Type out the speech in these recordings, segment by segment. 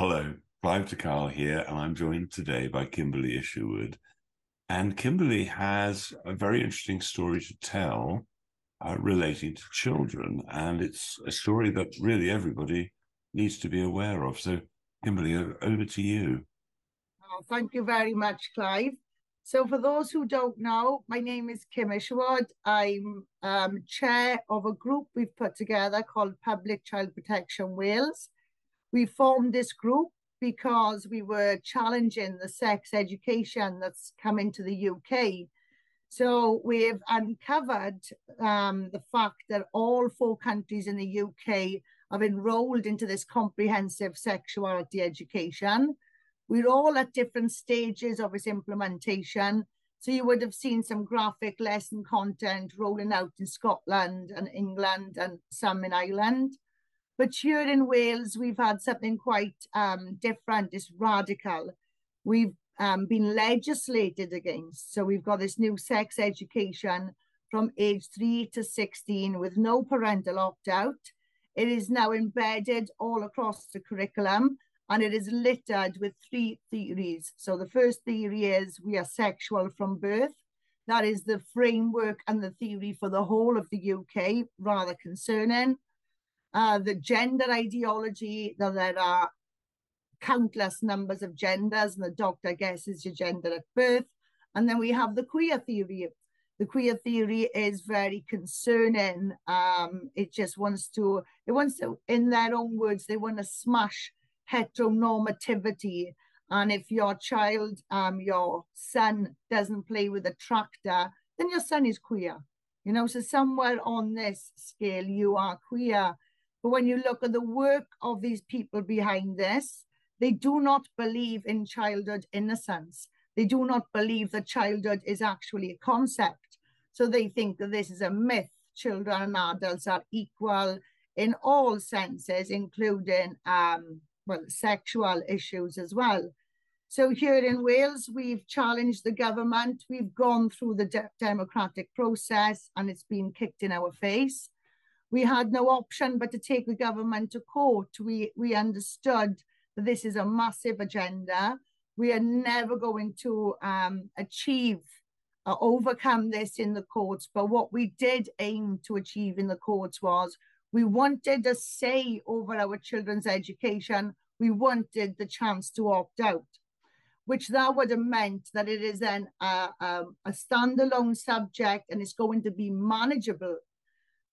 Hello, Clive de Carle here, and I'm joined today by Kimberley Isherwood. And Kimberley has a very interesting story to tell uh, relating to children, and it's a story that really everybody needs to be aware of. So, Kimberley, over to you. Oh, thank you very much, Clive. So for those who don't know, my name is Kim Isherwood. I'm um, chair of a group we've put together called Public Child Protection Wales. We formed this group because we were challenging the sex education that's come into the UK. So we've uncovered um, the fact that all four countries in the UK have enrolled into this comprehensive sexuality education. We're all at different stages of its implementation. So you would have seen some graphic lesson content rolling out in Scotland and England and some in Ireland. But here in Wales, we've had something quite um, different, it's radical. We've um, been legislated against. So we've got this new sex education from age 3 to 16 with no parental opt-out. It is now embedded all across the curriculum and it is littered with three theories. So the first theory is we are sexual from birth. That is the framework and the theory for the whole of the UK, rather concerning. Uh, the gender ideology, that there are countless numbers of genders and the doctor guesses your gender at birth. And then we have the queer theory. The queer theory is very concerning. Um, it just wants to, it wants to, in their own words, they want to smash heteronormativity. And if your child, um, your son doesn't play with a tractor, then your son is queer. You know, so somewhere on this scale, you are queer. But when you look at the work of these people behind this, they do not believe in childhood innocence. They do not believe that childhood is actually a concept. So they think that this is a myth. Children and adults are equal in all senses, including um, well, sexual issues as well. So here in Wales, we've challenged the government. We've gone through the de democratic process and it's been kicked in our face. We had no option but to take the government to court. We, we understood that this is a massive agenda. We are never going to um, achieve or overcome this in the courts. But what we did aim to achieve in the courts was we wanted a say over our children's education. We wanted the chance to opt out, which that would have meant that it is then a, a, a standalone subject and it's going to be manageable.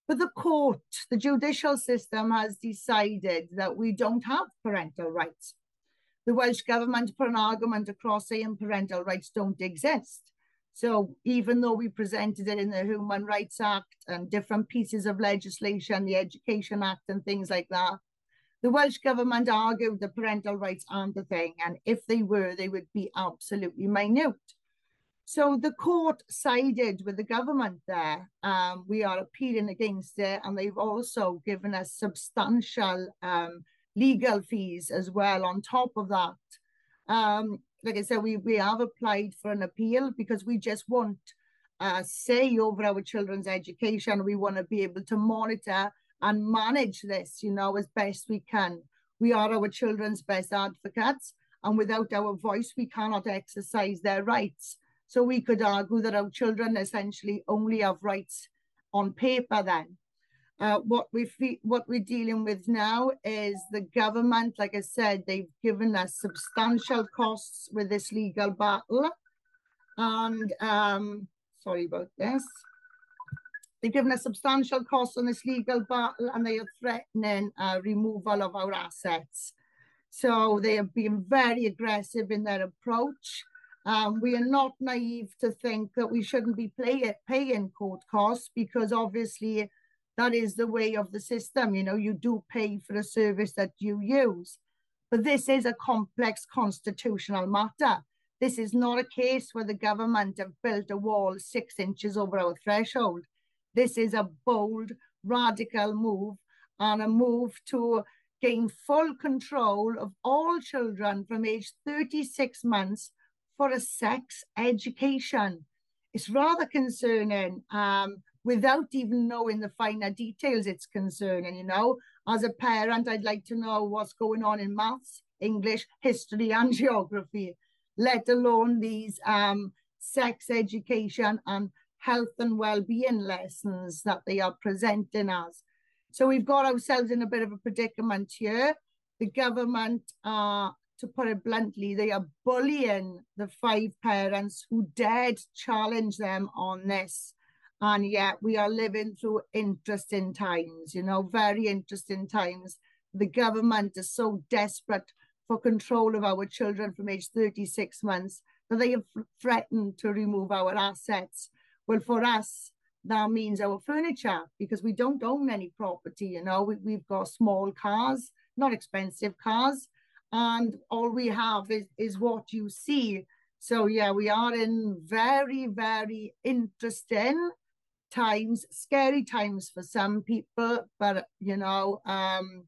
But the court, the judicial system has decided that we don't have parental rights. The Welsh Government put an argument across saying parental rights don't exist. So even though we presented it in the Human Rights Act and different pieces of legislation, the Education Act and things like that, the Welsh Government argued that parental rights aren't a thing. And if they were, they would be absolutely minute. So the court sided with the government there. Um, we are appealing against it, and they've also given us substantial um, legal fees as well on top of that. Um, like I said, we, we have applied for an appeal because we just want uh, say over our children's education. We want to be able to monitor and manage this, you know, as best we can. We are our children's best advocates, and without our voice, we cannot exercise their rights. So we could argue that our children essentially only have rights on paper then. Uh, what we what we're dealing with now is the government. Like I said, they've given us substantial costs with this legal battle, and um, sorry about this. They've given us substantial costs on this legal battle, and they are threatening uh, removal of our assets. So they have been very aggressive in their approach. Um, we are not naive to think that we shouldn't be play, paying court costs because obviously that is the way of the system. You know, you do pay for a service that you use. But this is a complex constitutional matter. This is not a case where the government have built a wall six inches over our threshold. This is a bold, radical move and a move to gain full control of all children from age 36 months for a sex education. It's rather concerning. Um, without even knowing the finer details, it's concerning, you know. As a parent, I'd like to know what's going on in maths, English, history, and geography, let alone these um, sex education and health and well-being lessons that they are presenting us. So we've got ourselves in a bit of a predicament here. The government are, to put it bluntly, they are bullying the five parents who dared challenge them on this. And yet we are living through interesting times, you know, very interesting times. The government is so desperate for control of our children from age 36 months that they have threatened to remove our assets. Well, for us, that means our furniture because we don't own any property, you know, we, we've got small cars, not expensive cars, and all we have is, is what you see. So yeah, we are in very, very interesting times, scary times for some people, but you know, um,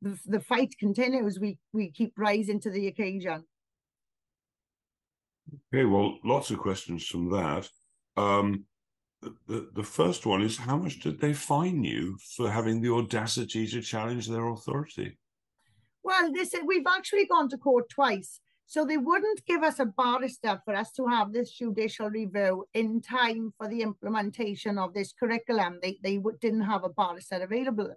the, the fight continues. We we keep rising to the occasion. Okay, well, lots of questions from that. Um, the, the first one is how much did they fine you for having the audacity to challenge their authority? Well, this we've actually gone to court twice. So they wouldn't give us a barrister for us to have this judicial review in time for the implementation of this curriculum. They, they didn't have a barrister available.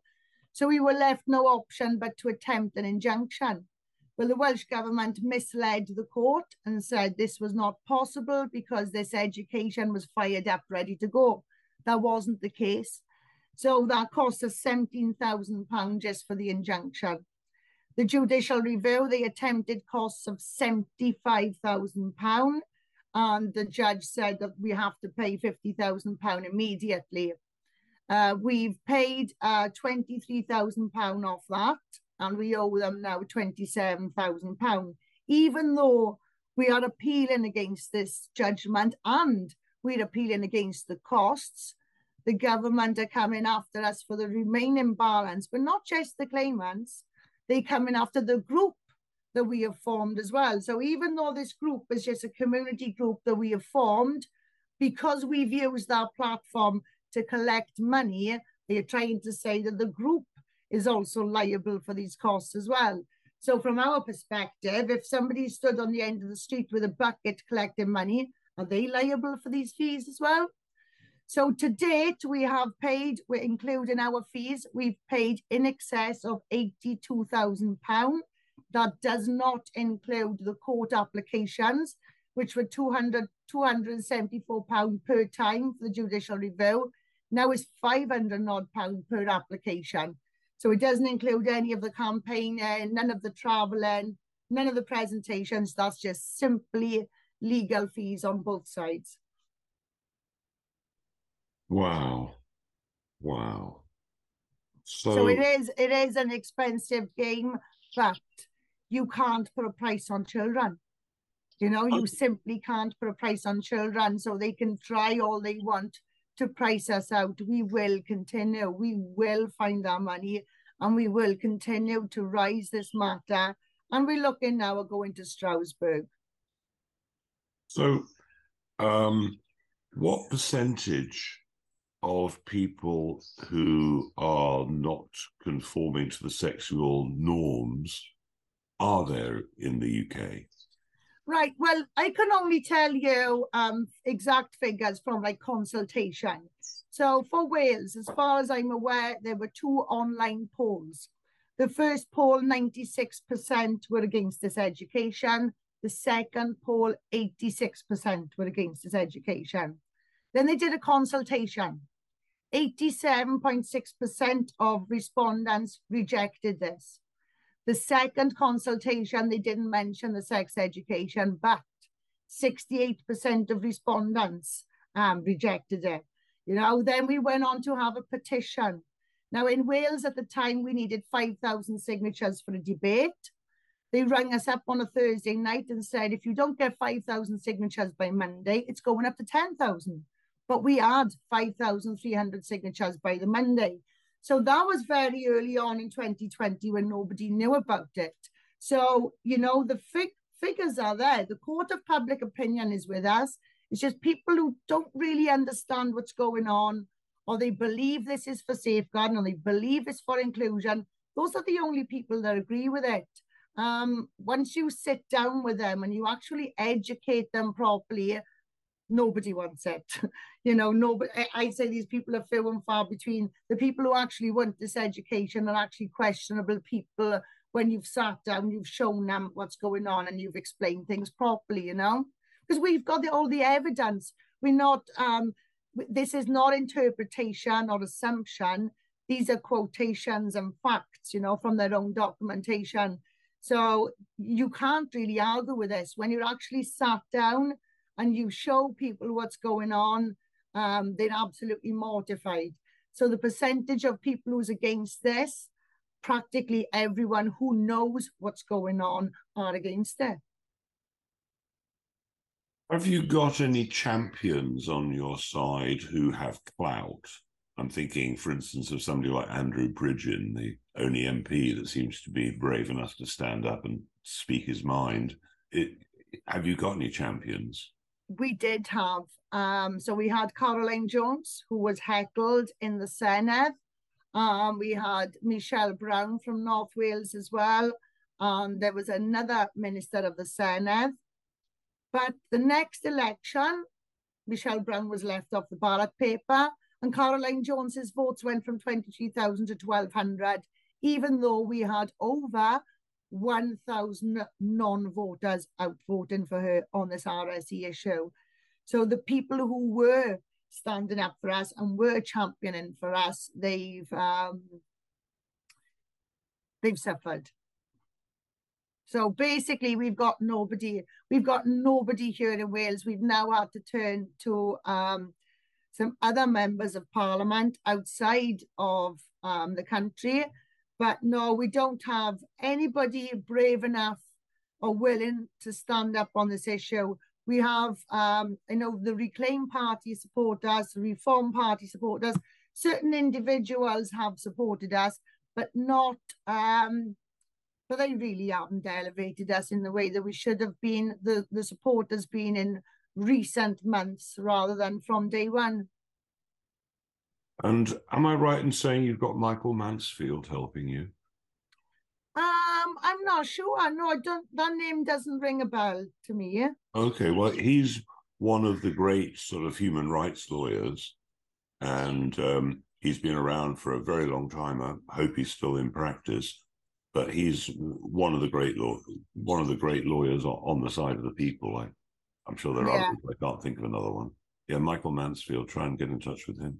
So we were left no option but to attempt an injunction. Well, the Welsh Government misled the court and said this was not possible because this education was fired up, ready to go. That wasn't the case. So that cost us £17,000 just for the injunction. The judicial review, the attempted costs of £75,000 and the judge said that we have to pay £50,000 immediately. Uh, we've paid uh, £23,000 off that and we owe them now £27,000, even though we are appealing against this judgment and we're appealing against the costs. The government are coming after us for the remaining balance, but not just the claimants, they coming after the group that we have formed as well. So even though this group is just a community group that we have formed, because we've used our platform to collect money, they're trying to say that the group is also liable for these costs as well. So from our perspective, if somebody stood on the end of the street with a bucket collecting money, are they liable for these fees as well? So to date, we have paid, we're including our fees, we've paid in excess of £82,000. That does not include the court applications, which were 200, £274 per time for the judicial review. Now it's 500 odd per application. So it doesn't include any of the campaigning, uh, none of the traveling, none of the presentations. That's just simply legal fees on both sides. Wow. Wow. So, so it is it is an expensive game, but you can't put a price on children. You know, you simply can't put a price on children, so they can try all they want to price us out. We will continue. We will find our money and we will continue to raise this matter. And we're looking now at going to Strasbourg. So, um, what percentage of people who are not conforming to the sexual norms are there in the UK? Right. Well, I can only tell you um, exact figures from like consultation. So for Wales, as far as I'm aware, there were two online polls. The first poll, 96% were against this education. The second poll, 86% were against this education. Then they did a consultation. 87.6% of respondents rejected this. The second consultation, they didn't mention the sex education, but 68% of respondents um, rejected it. You know, then we went on to have a petition. Now in Wales at the time, we needed 5,000 signatures for a debate. They rang us up on a Thursday night and said, if you don't get 5,000 signatures by Monday, it's going up to 10,000. But we had 5,300 signatures by the Monday. So that was very early on in 2020 when nobody knew about it. So, you know, the fig figures are there. The court of public opinion is with us. It's just people who don't really understand what's going on, or they believe this is for safeguarding, or they believe it's for inclusion. Those are the only people that agree with it. um, once you sit down with them and you actually educate them properly, nobody wants it. you know, nobody. I, say these people are few and far between. The people who actually want this education are actually questionable people. When you've sat down, you've shown them what's going on, and you've explained things properly. You know, because we've got the, all the evidence. We're not. Um, this is not interpretation or assumption. These are quotations and facts. You know, from their own documentation. So you can't really argue with this when you're actually sat down and you show people what's going on. Um, they're absolutely mortified. So the percentage of people who's against this, practically everyone who knows what's going on are against it. Have you got any champions on your side who have clout? I'm thinking, for instance, of somebody like Andrew Bridgen, the only MP that seems to be brave enough to stand up and speak his mind. It, have you got any champions? We did have. Um, so we had Caroline Jones, who was heckled in the Senate. Um, we had Michelle Brown from North Wales as well. Um, there was another minister of the Senate. But the next election, Michelle Brown was left off the ballot paper and Caroline Jones's votes went from 23,000 to 1,200, even though we had over 1,000 non-voters out voting for her on this RSE issue. So the people who were standing up for us and were championing for us, they've um, they've suffered. So basically, we've got nobody. We've got nobody here in Wales. We've now had to turn to um, some other members of parliament outside of um, the country. But no, we don't have anybody brave enough or willing to stand up on this issue. We have, um, you know, the Reclaim Party support us, the Reform Party support us. Certain individuals have supported us, but not, um, but they really haven't elevated us in the way that we should have been. The the support has been in recent months rather than from day one. And am I right in saying you've got Michael Mansfield helping you? Um, I'm not sure. No, I don't. That name doesn't ring a bell to me. Yeah? Okay, well, he's one of the great sort of human rights lawyers, and um, he's been around for a very long time. I hope he's still in practice, but he's one of the great law, one of the great lawyers on the side of the people. I I'm sure there yeah. are. I can't think of another one. Yeah, Michael Mansfield. Try and get in touch with him.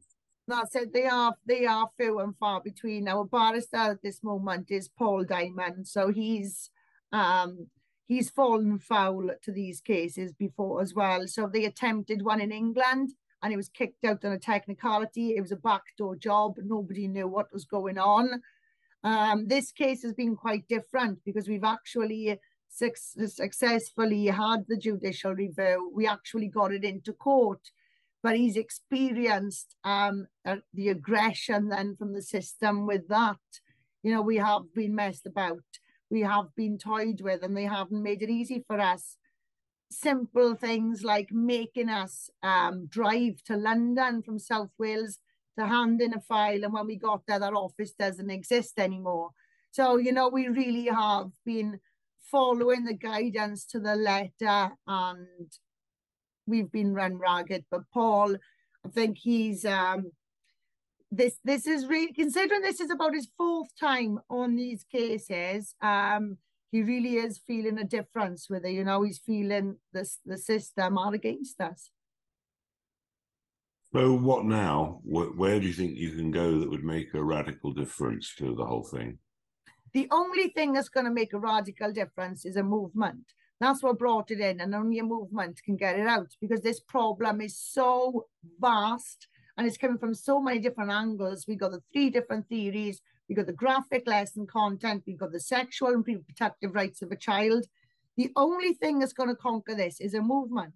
That's it. They are they are few and far between. Our barrister at this moment is Paul Diamond, so he's um he's fallen foul to these cases before as well. So they attempted one in England and he was kicked out on a technicality. It was a backdoor job. Nobody knew what was going on. Um, this case has been quite different because we've actually successfully had the judicial review. We actually got it into court, but he's experienced um, uh, the aggression then from the system with that. You know, we have been messed about, we have been toyed with, and they haven't made it easy for us. Simple things like making us um, drive to London from South Wales to hand in a file, and when we got there, that office doesn't exist anymore. So, you know, we really have been following the guidance to the letter and we've been run ragged. But Paul, I think he's um this this is really considering this is about his fourth time on these cases. Um he really is feeling a difference with it, you know, he's feeling this the system are against us. So what now? Where, where do you think you can go that would make a radical difference to the whole thing? The only thing that's going to make a radical difference is a movement. That's what brought it in, and only a movement can get it out because this problem is so vast and it's coming from so many different angles. We've got the three different theories. we've got the graphic lesson content. we've got the sexual and reproductive rights of a child. The only thing that's going to conquer this is a movement.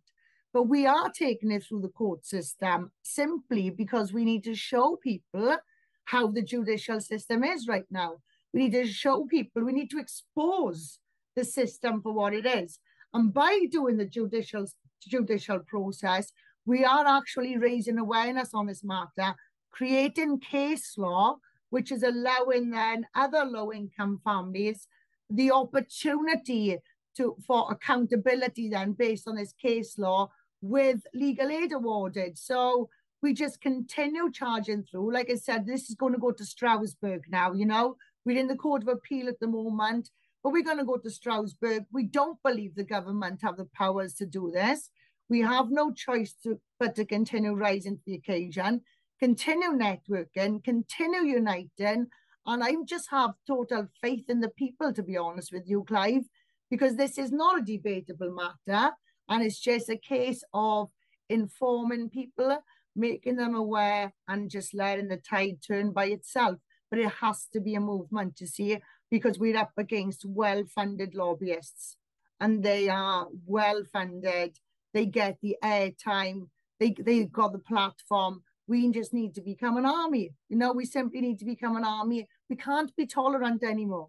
But we are taking it through the court system simply because we need to show people how the judicial system is right now. We need to show people, we need to expose the system for what it is. And by doing the judicial judicial process, we are actually raising awareness on this matter, creating case law, which is allowing then other low income families the opportunity to for accountability then based on this case law with legal aid awarded. So we just continue charging through. Like I said, this is going to go to Strasbourg now, you know. We're in the Court of Appeal at the moment, but we're going to go to Strasbourg. We don't believe the government have the powers to do this. We have no choice to, but to continue rising to the occasion, continue networking, continue uniting. And I just have total faith in the people, to be honest with you, Clive, because this is not a debatable matter. And it's just a case of informing people, making them aware, and just letting the tide turn by itself. But it has to be a movement to see because we're up against well funded lobbyists and they are well funded they get the airtime, they they got the platform. We just need to become an army. You know, we simply need to become an army. We can't be tolerant anymore.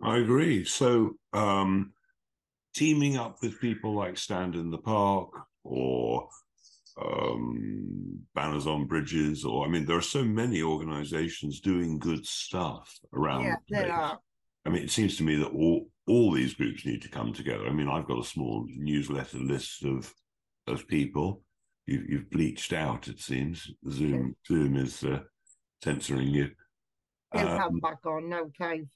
I agree. So um teaming up with people like Stand in the Park or um, banners on bridges, or I mean, there are so many organizations doing good stuff around. Yeah, the there are. I mean, it seems to me that all all these groups need to come together. I mean, I've got a small newsletter list of of people. You, you've bleached out, it seems. Zoom Zoom is uh, censoring you. He'll um, come back on, time.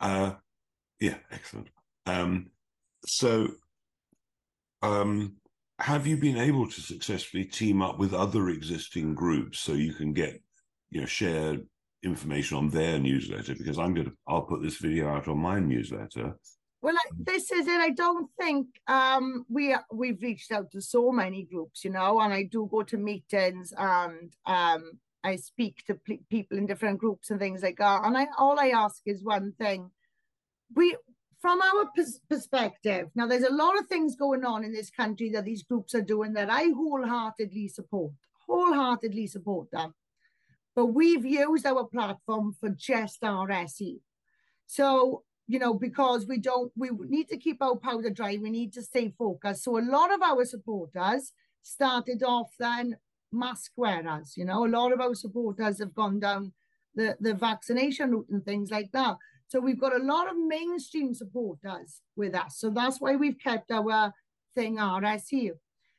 Uh, yeah, excellent. Um, so, um, have you been able to successfully team up with other existing groups so you can get, you know, shared information on their newsletter because I'm going to I'll put this video out on my newsletter. Well, this is it. I don't think um, we we've reached out to so many groups, you know, and I do go to meetings and um, I speak to people in different groups and things like that. And I all I ask is one thing: we from our pers- perspective. Now, there's a lot of things going on in this country that these groups are doing that I wholeheartedly support. Wholeheartedly support them but we've used our platform for just RSE. So, you know, because we don't, we need to keep our powder dry, we need to stay focused. So a lot of our supporters started off then mask wearers, you know, a lot of our supporters have gone down the, the vaccination route and things like that. So we've got a lot of mainstream supporters with us. So that's why we've kept our thing RS here.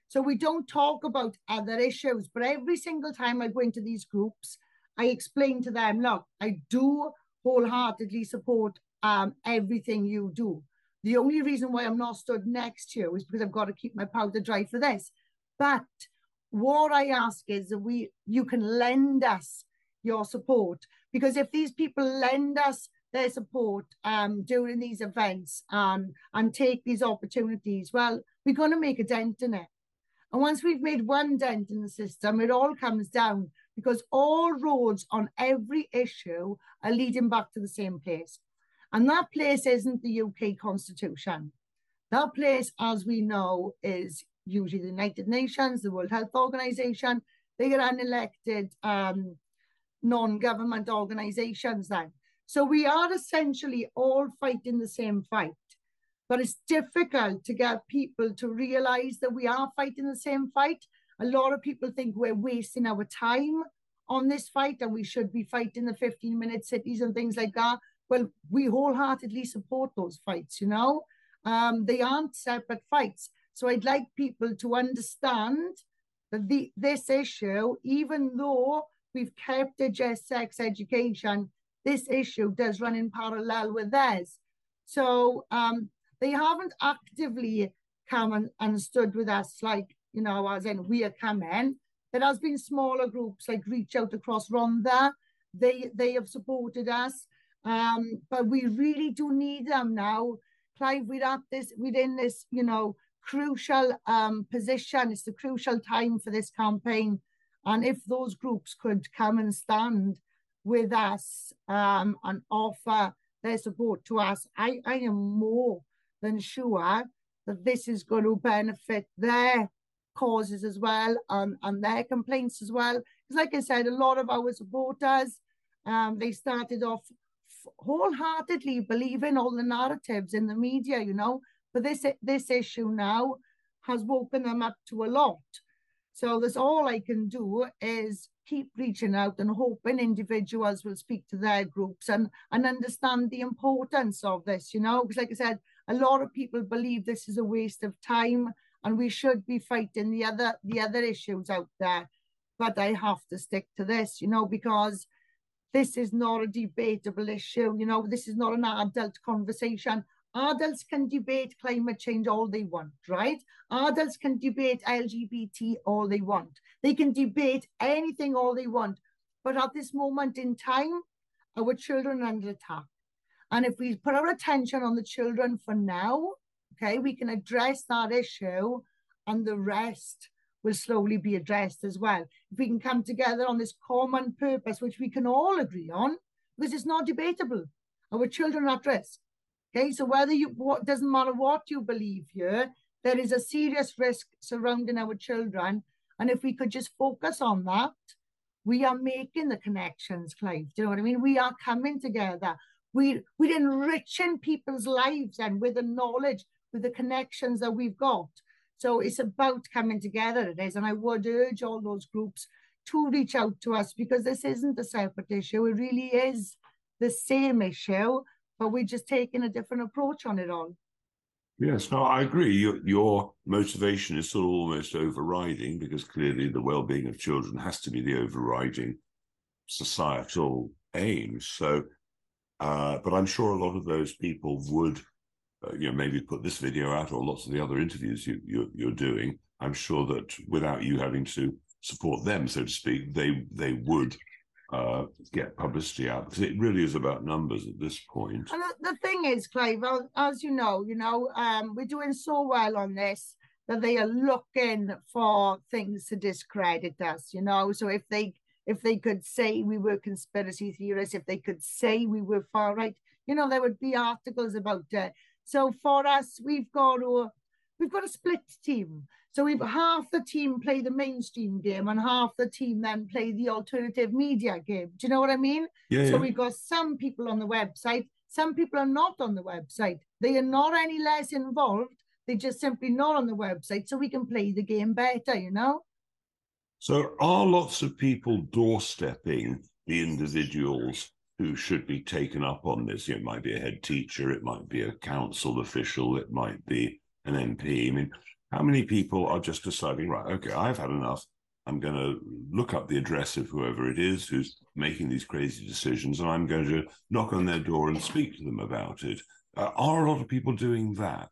So we don't talk about other issues, but every single time I go into these groups, I explain to them, look, I do wholeheartedly support um, everything you do. The only reason why I'm not stood next to you is because I've got to keep my powder dry for this. But what I ask is that we you can lend us your support because if these people lend us their support um, during these events and and take these opportunities, well, we're going to make a dent in it. And once we've made one dent in the system, it all comes down because all roads on every issue are leading back to the same place. And that place isn't the UK Constitution. That place, as we know, is usually the United Nations, the World Health Organization. They are unelected um, non-government organizations then. So we are essentially all fighting the same fight. But it's difficult to get people to realize that we are fighting the same fight a lot of people think we're wasting our time on this fight and we should be fighting the 15 minute cities and things like that. Well, we wholeheartedly support those fights, you know. Um, they aren't separate fights. So I'd like people to understand that the, this issue, even though we've kept a just sex education, this issue does run in parallel with theirs. So um, they haven't actively come and, and stood with us like you know, as in we are coming. There has been smaller groups like Reach Out Across Rhondda. They they have supported us. Um, but we really do need them now. Clive, we're at this, we're in this, you know, crucial um, position. It's the crucial time for this campaign. And if those groups could come and stand with us um, and offer their support to us, I, I am more than sure that this is going to benefit their causes as well and, and their complaints as well. Because like I said, a lot of our supporters, um, they started off wholeheartedly believing all the narratives in the media, you know, but this this issue now has woken them up to a lot. So that's all I can do is keep reaching out and hoping individuals will speak to their groups and, and understand the importance of this, you know, because like I said, a lot of people believe this is a waste of time and we should be fighting the other the other issues out there. But I have to stick to this, you know, because this is not a debatable issue. You know, this is not an adult conversation. Adults can debate climate change all they want, right? Adults can debate LGBT all they want. They can debate anything all they want. But at this moment in time, our children are under attack. And if we put our attention on the children for now, okay, we can address that issue and the rest will slowly be addressed as well. If we can come together on this common purpose, which we can all agree on, because it's not debatable. Our children are at risk. Okay, so whether you what doesn't matter what you believe here, there is a serious risk surrounding our children. And if we could just focus on that, we are making the connections, Clive. Do you know what I mean? We are coming together. We we're enriching people's lives and with the knowledge, with the connections that we've got. So it's about coming together, it is. And I would urge all those groups to reach out to us because this isn't a separate issue. It really is the same issue, but we're just taking a different approach on it all. Yes, no, I agree. Your, your motivation is sort of almost overriding because clearly the well-being of children has to be the overriding societal aim. So, uh, but I'm sure a lot of those people would uh, you know maybe put this video out or lots of the other interviews you, you you're doing i'm sure that without you having to support them so to speak they they would uh, get publicity out because it really is about numbers at this point. And the, thing is, Clive, as you know, you know, um, we're doing so well on this that they are looking for things to discredit us. You know, so if they if they could say we were conspiracy theorists, if they could say we were far right, you know, there would be articles about it. So for us, we've got to we've got a split team. So we've half the team play the mainstream game and half the team then play the alternative media game. Do you know what I mean? Yeah, so yeah. we've got some people on the website, some people are not on the website. They are not any less involved. They're just simply not on the website. So we can play the game better, you know? So are lots of people doorstepping the individuals who should be taken up on this. It might be a head teacher, it might be a council official, it might be an MP. I mean, how many people are just deciding, right, okay, I've had enough. I'm going to look up the address of whoever it is who's making these crazy decisions, and I'm going to knock on their door and speak to them about it. Uh, are a lot of people doing that?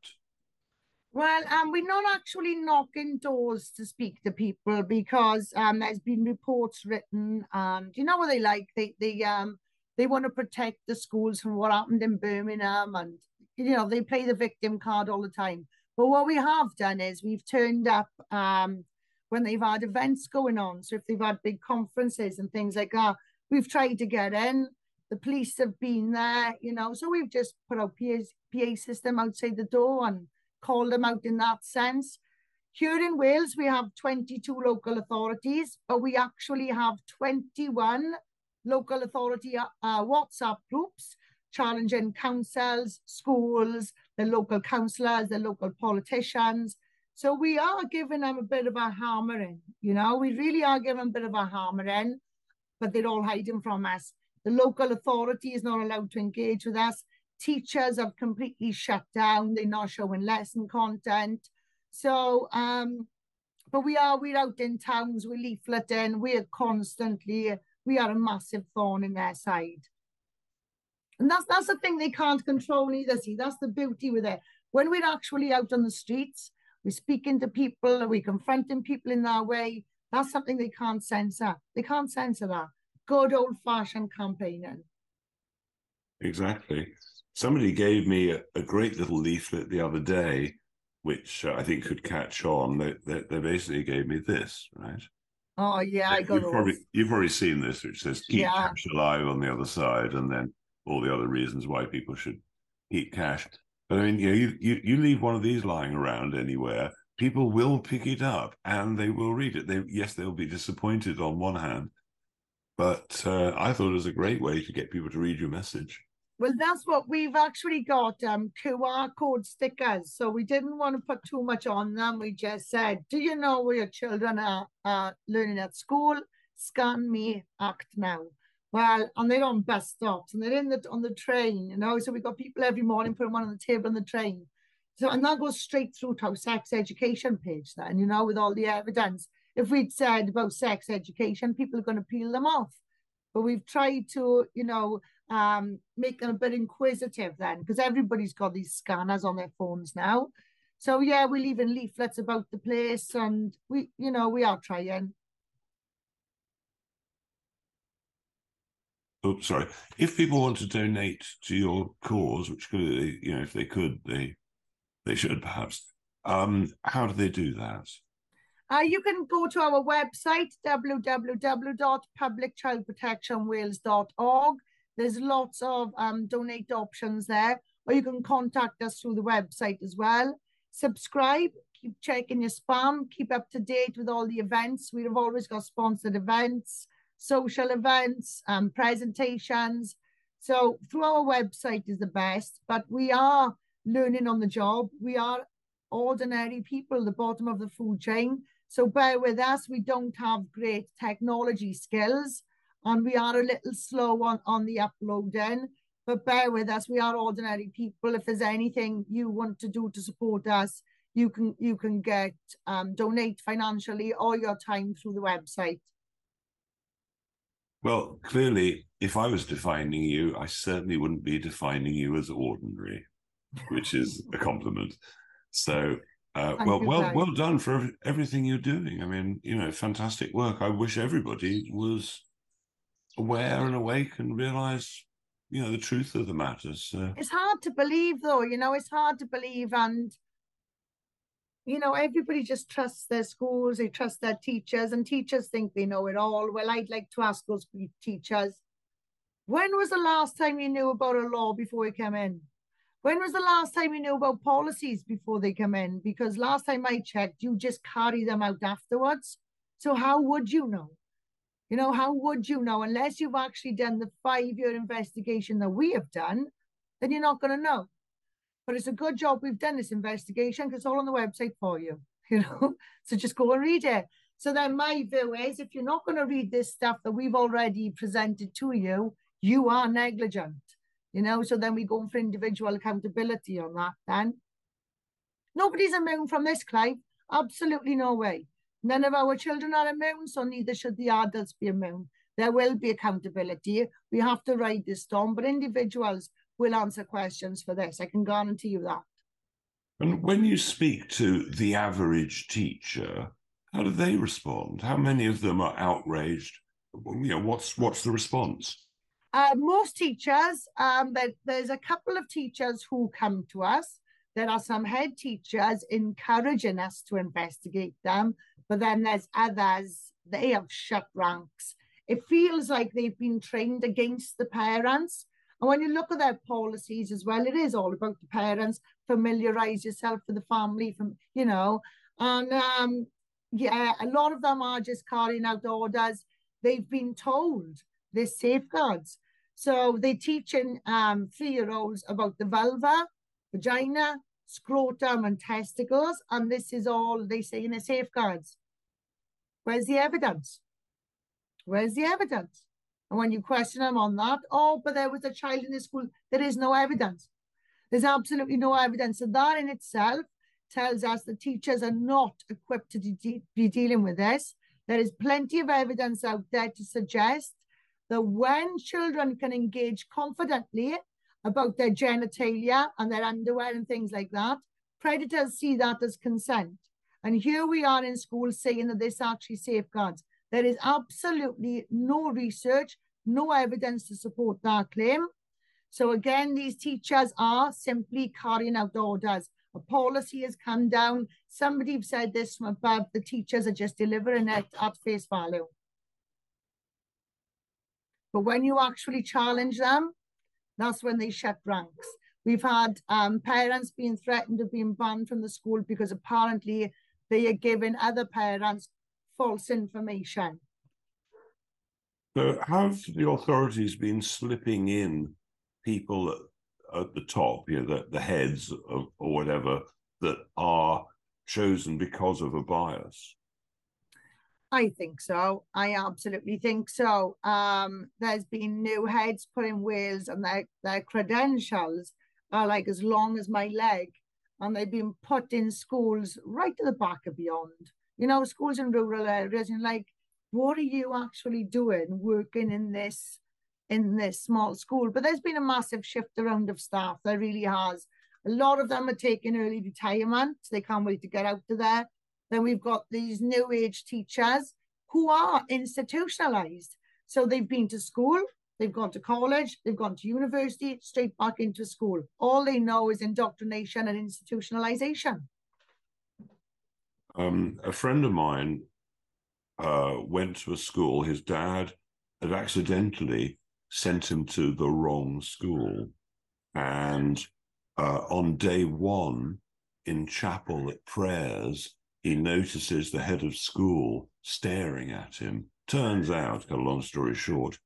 Well, um, we're not actually knocking doors to speak to people because um, there's been reports written, Do you know what they like. They they um they want to protect the schools from what happened in Birmingham and you know they play the victim card all the time but what we have done is we've turned up um, when they've had events going on. So if they've had big conferences and things like that we've tried to get in. The police have been there you know so we've just put our PA, PA system outside the door and called them out in that sense. Here in Wales, we have 22 local authorities, but we actually have 21 local authority uh, WhatsApp groups challenging councils, schools, the local councillors, the local politicians. So we are giving them a bit of a hammering, you know, we really are giving a bit of a hammering, but they're all hiding from us. The local authority is not allowed to engage with us. Teachers have completely shut down. They're not showing lesson content. So, um, but we are, we're out in towns, we're leafleting, we're constantly we are a massive thorn in their side. And that's that's the thing they can't control either. See, that's the beauty with it. When we're actually out on the streets, we're speaking to people, we're confronting people in that way. That's something they can't censor. They can't censor that. Good old fashioned campaigning. Exactly. Somebody gave me a, a, great little leaflet the other day, which uh, I think could catch on. They, they, they basically gave me this, right? Oh yeah, I got you've probably you've already seen this, which says keep Yeah. cash alive on the other side, and then all the other reasons why people should keep cash. But I mean, you know, you, you you leave one of these lying around anywhere, people will pick it up and they will read it. They yes, they'll be disappointed on one hand, but uh, I thought it was a great way to get people to read your message. Well, that's what we've actually got um, QR code stickers. So we didn't want to put too much on them. We just said, do you know where your children are, are learning at school? Scan me, act now. Well, and they're on bus stops and they're in the on the train, you know. So we've got people every morning putting one on the table on the train. So and that goes straight through to our sex education page then, you know, with all the evidence. If we'd said about sex education, people are going to peel them off. But we've tried to, you know, um, make them a bit inquisitive then, because everybody's got these scanners on their phones now. So yeah, we're leaving leaflets about the place, and we, you know, we are trying. Oh, sorry. If people want to donate to your cause, which could, you know, if they could, they they should perhaps. Um, how do they do that? Uh, you can go to our website, www.publicchildprotectionwales.org. There's lots of um, donate options there, or you can contact us through the website as well. Subscribe, keep checking your spam, keep up to date with all the events. We've always got sponsored events, social events, um, presentations. So through our website is the best, but we are learning on the job. We are ordinary people, the bottom of the food chain. So bear with us. We don't have great technology skills and we are a little slow on, on the uploading, but bear with us. We are ordinary people. If there's anything you want to do to support us, you can you can get um, donate financially or your time through the website. Well, clearly, if I was defining you, I certainly wouldn't be defining you as ordinary, which is a compliment. So, uh, well, well, well done for everything you're doing. I mean, you know, fantastic work. I wish everybody was aware and awake and realize you know the truth of the matter so it's hard to believe though you know it's hard to believe and you know everybody just trusts their schools they trust their teachers and teachers think they know it all. Well i'd like to ask those teachers when was the last time you knew about a law before you came in? When was the last time you knew about policies before they come in? Because last time i checked you just carry them out afterwards. So how would you know? You know, how would you know? Unless you've actually done the five year investigation that we have done? Then you're not going to know. But it's a good job we've done this investigation because it's all on the website for you, you know. so just go and read it. So then my view is if you're not going to read this stuff that we've already presented to you, you are negligent. You know, so then we go for individual accountability on that then. Nobody's immune from this, Clive. Absolutely no way. None of our children are immune, so neither should the adults be immune. There will be accountability. We have to ride this storm, but individuals will answer questions for this. I can guarantee you that. And when you speak to the average teacher, how do they respond? How many of them are outraged? You know, what's what's the response? Uh, most teachers, um, there, there's a couple of teachers who come to us. There are some head teachers encouraging us to investigate them but then there's others, they have shut ranks. It feels like they've been trained against the parents. And when you look at their policies as well, it is all about the parents. Familiarize yourself with the family, from you know, and um, yeah, a lot of them are just carrying out orders. They've been told there's safeguards, so they're teaching um, three-year-olds about the vulva, vagina, scrotum, and testicles, and this is all they say in the safeguards. Where's the evidence? Where's the evidence? And when you question them on that, oh, but there was a child in the school, there is no evidence. There's absolutely no evidence. So that in itself tells us the teachers are not equipped to de be dealing with this. There is plenty of evidence out there to suggest that when children can engage confidently about their genitalia and their underwear and things like that, predators see that as consent. And here we are in school saying that this actually safeguards. There is absolutely no research, no evidence to support that claim. So again, these teachers are simply carrying out orders. A policy has come down. Somebody said this from above, the teachers are just delivering it at face value. But when you actually challenge them, that's when they shut ranks. We've had um, parents being threatened of being banned from the school because apparently they are giving other parents false information. So, have the authorities been slipping in people at, at the top, you know, the, the heads of, or whatever, that are chosen because of a bias? I think so. I absolutely think so. Um, there's been new heads put in Wales and their, their credentials are like as long as my leg and they've been put in schools right to the back of beyond. You know, schools in rural areas and like, what are you actually doing working in this in this small school? But there's been a massive shift around of staff. There really has. A lot of them are taking early retirement. They can't wait to get out of there. Then we've got these new age teachers who are institutionalized. So they've been to school, they've gone to college, they've gone to university, straight back into school. All they know is indoctrination and institutionalization. Um, a friend of mine uh, went to a school. His dad had accidentally sent him to the wrong school. And uh, on day one in chapel at prayers, he notices the head of school staring at him. Turns out, cut a long story short,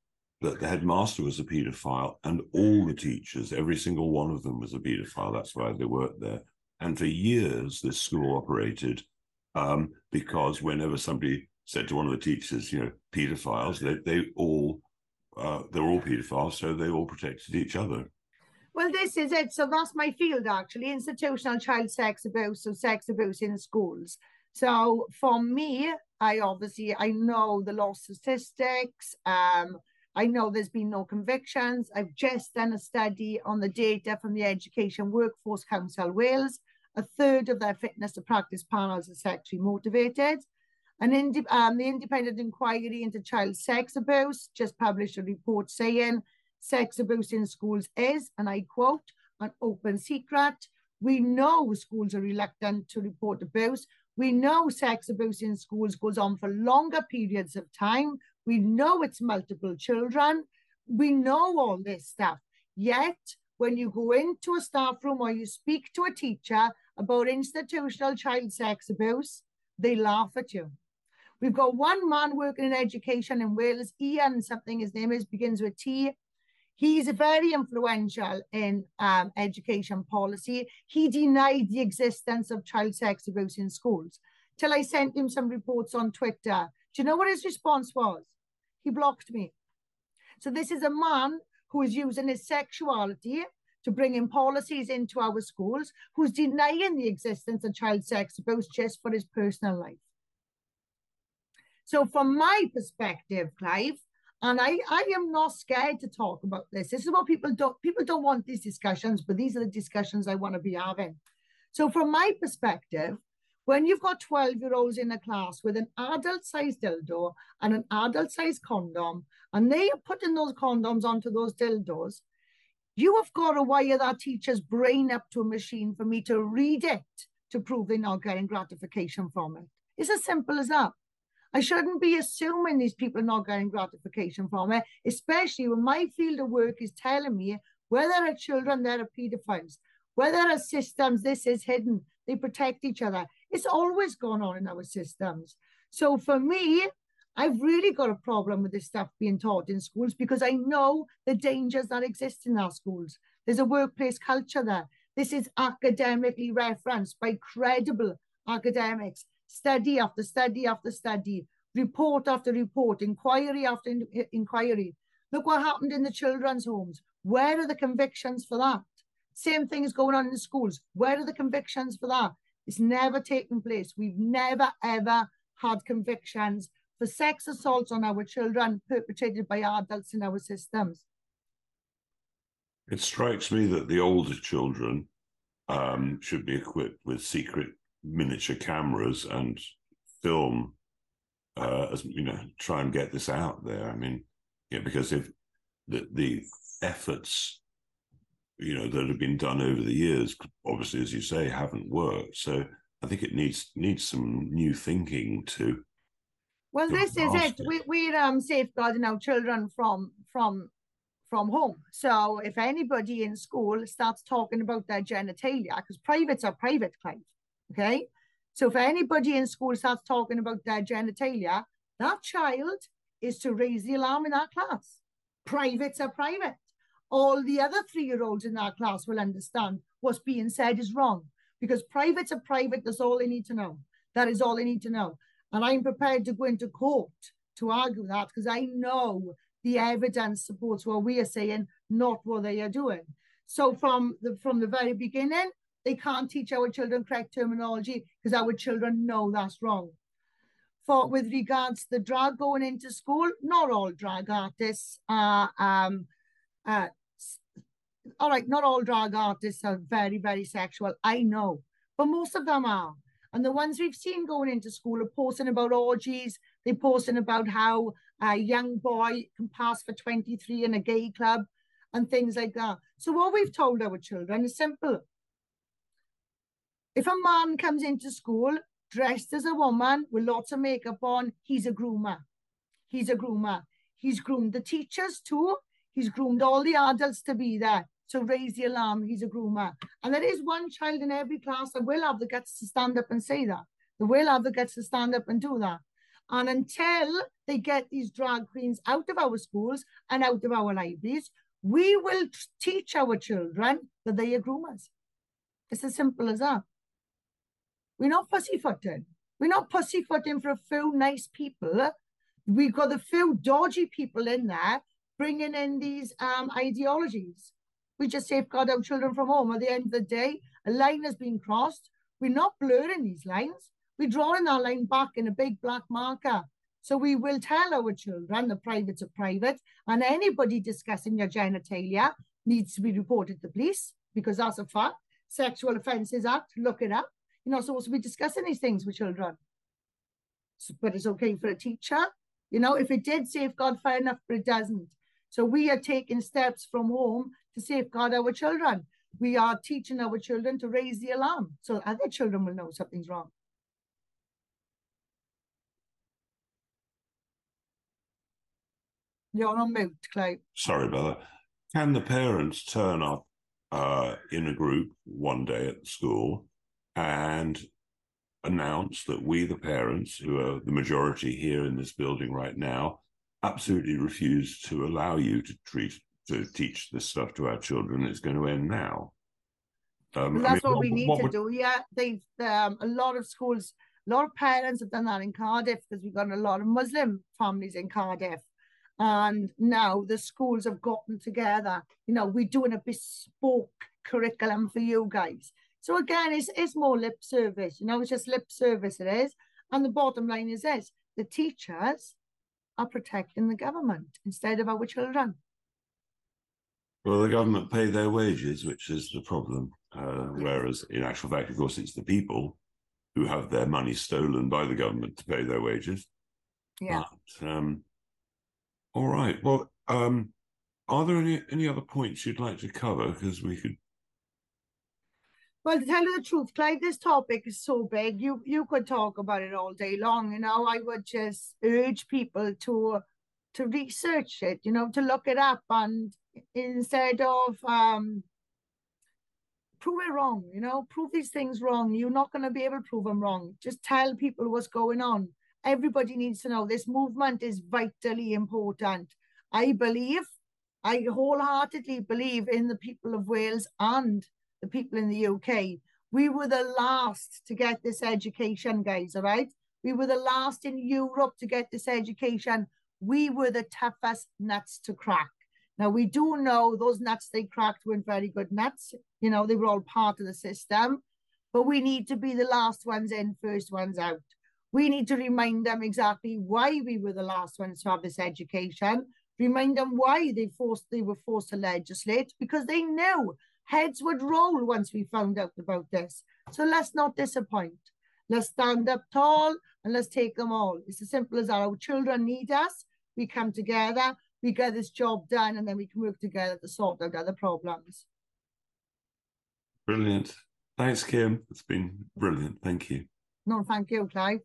that the headmaster was a paedophile and all the teachers, every single one of them was a paedophile. That's why they worked there. And for years, this school operated um, because whenever somebody said to one of the teachers, you know, paedophiles, they, they all, uh, they're all paedophiles, so they all protected each other. Well, this is it. So that's my field actually, institutional child sex abuse, so sex abuse in schools. So for me, I obviously I know the loss statistics. Um, I know there's been no convictions. I've just done a study on the data from the Education Workforce Council Wales. A third of their fitness to practice panels are sexually motivated. An indi- um, the independent inquiry into child sex abuse just published a report saying sex abuse in schools is, and I quote, an open secret. We know schools are reluctant to report abuse. We know sex abuse in schools goes on for longer periods of time. We know it's multiple children. We know all this stuff. Yet, when you go into a staff room or you speak to a teacher about institutional child sex abuse, they laugh at you. We've got one man working in education in Wales, Ian something his name is, begins with T. He's very influential in um, education policy. He denied the existence of child sex abuse in schools till I sent him some reports on Twitter. Do you know what his response was? He blocked me. So this is a man who is using his sexuality to bring in policies into our schools, who's denying the existence of child sex abuse just for his personal life. So from my perspective, Clive, and I, I am not scared to talk about this. This is what people don't people don't want these discussions, but these are the discussions I want to be having. So from my perspective, when you've got 12 year olds in a class with an adult sized dildo and an adult sized condom, and they are putting those condoms onto those dildos, you have got to wire that teacher's brain up to a machine for me to read it to prove they're not getting gratification from it. It's as simple as that. I shouldn't be assuming these people are not getting gratification from it, especially when my field of work is telling me whether are children there are pedophiles, whether are systems this is hidden, they protect each other. It's always gone on in our systems. So for me, I've really got a problem with this stuff being taught in schools because I know the dangers that exist in our schools. There's a workplace culture there. This is academically referenced by credible academics study after study after study, report after report, inquiry after in inquiry. Look what happened in the children's homes. Where are the convictions for that? Same thing is going on in schools. Where are the convictions for that? It's never taken place. We've never, ever had convictions for sex assaults on our children perpetrated by adults in our systems. It strikes me that the older children um, should be equipped with secret miniature cameras and film uh, as you know try and get this out there i mean yeah because if the the efforts you know that have been done over the years obviously as you say haven't worked so i think it needs needs some new thinking to well this is it, we, we're um safeguarding our children from from from home so if anybody in school starts talking about their genitalia because privates are private Clive Okay. So if anybody in school starts talking about their genitalia, that child is to raise the alarm in that class. Privates are private. all the other three-year-olds in that class will understand what's being said is wrong because privates are private. That's all they need to know. That is all they need to know. And I'm prepared to go into court to argue that because I know the evidence supports what we are saying, not what they are doing. So from the from the very beginning, they can't teach our children correct terminology because our children know that's wrong. For with regards to the drag going into school, not all drag artists are um uh all right, not all drag artists are very, very sexual. I know, but most of them are. And the ones we've seen going into school are posting about orgies. They're posting about how a young boy can pass for 23 in a gay club and things like that. So what we've told our children is simple. If a man comes into school dressed as a woman with lots of makeup on, he's a groomer. He's a groomer. He's groomed the teachers too. He's groomed all the adults to be there. So raise the alarm, he's a groomer. And there is one child in every class that will have the guts to stand up and say that. They will have the guts to stand up and do that. And until they get these drag queens out of our schools and out of our libraries, we will teach our children that they are groomers. It's as simple as that. We're not pussyfooting. We're not pussyfooting for a few nice people. We've got a few dodgy people in there bringing in these um, ideologies. We just safeguard our children from home. At the end of the day, a line has been crossed. We're not blurring these lines. We're drawing that line back in a big black marker. So we will tell our children the privates are private, and anybody discussing your genitalia needs to be reported to the police because that's a fact. Sexual Offences Act, look it up. You're not supposed to be discussing these things with children. So, but it's okay for a teacher. You know, if it did safeguard, fair enough, but it doesn't. So we are taking steps from home to safeguard our children. We are teaching our children to raise the alarm so other children will know something's wrong. You're on mute, Clay. Sorry about that. Can the parents turn up uh, in a group one day at the school and announce that we, the parents, who are the majority here in this building right now, absolutely refuse to allow you to treat to teach this stuff to our children. It's going to end now. Um, that's I mean, what, what, we need what to would... do. Yeah, they've um, a lot of schools, a lot of parents have done that in Cardiff because we've got a lot of Muslim families in Cardiff. And now the schools have gotten together. You know, we're doing a bespoke curriculum for you guys. So again, it's, it's more lip service, you know, it's just lip service it is. And the bottom line is this, the teachers are protecting the government instead of our children. Well, the government pay their wages, which is the problem. Uh, whereas in actual fact, of course, it's the people who have their money stolen by the government to pay their wages. Yeah. But, um, all right. Well, um, are there any any other points you'd like to cover? Because we could well, to tell you the truth, Clive, this topic is so big. You you could talk about it all day long. You know, I would just urge people to to research it. You know, to look it up, and instead of um, prove it wrong. You know, prove these things wrong. You're not going to be able to prove them wrong. Just tell people what's going on. Everybody needs to know this movement is vitally important. I believe, I wholeheartedly believe in the people of Wales and the people in the UK. We were the last to get this education, guys, all right? We were the last in Europe to get this education. We were the toughest nuts to crack. Now, we do know those nuts they cracked weren't very good nuts. You know, they were all part of the system. But we need to be the last ones in, first ones out. We need to remind them exactly why we were the last ones to have this education. Remind them why they forced they were forced to legislate because they knew Heads would roll once we found out about this. So let's not disappoint. Let's stand up tall and let's take them all. It's as simple as that. Our children need us. We come together, we get this job done, and then we can work together to sort out other problems. Brilliant. Thanks, Kim. It's been brilliant. Thank you. No, thank you, Clive.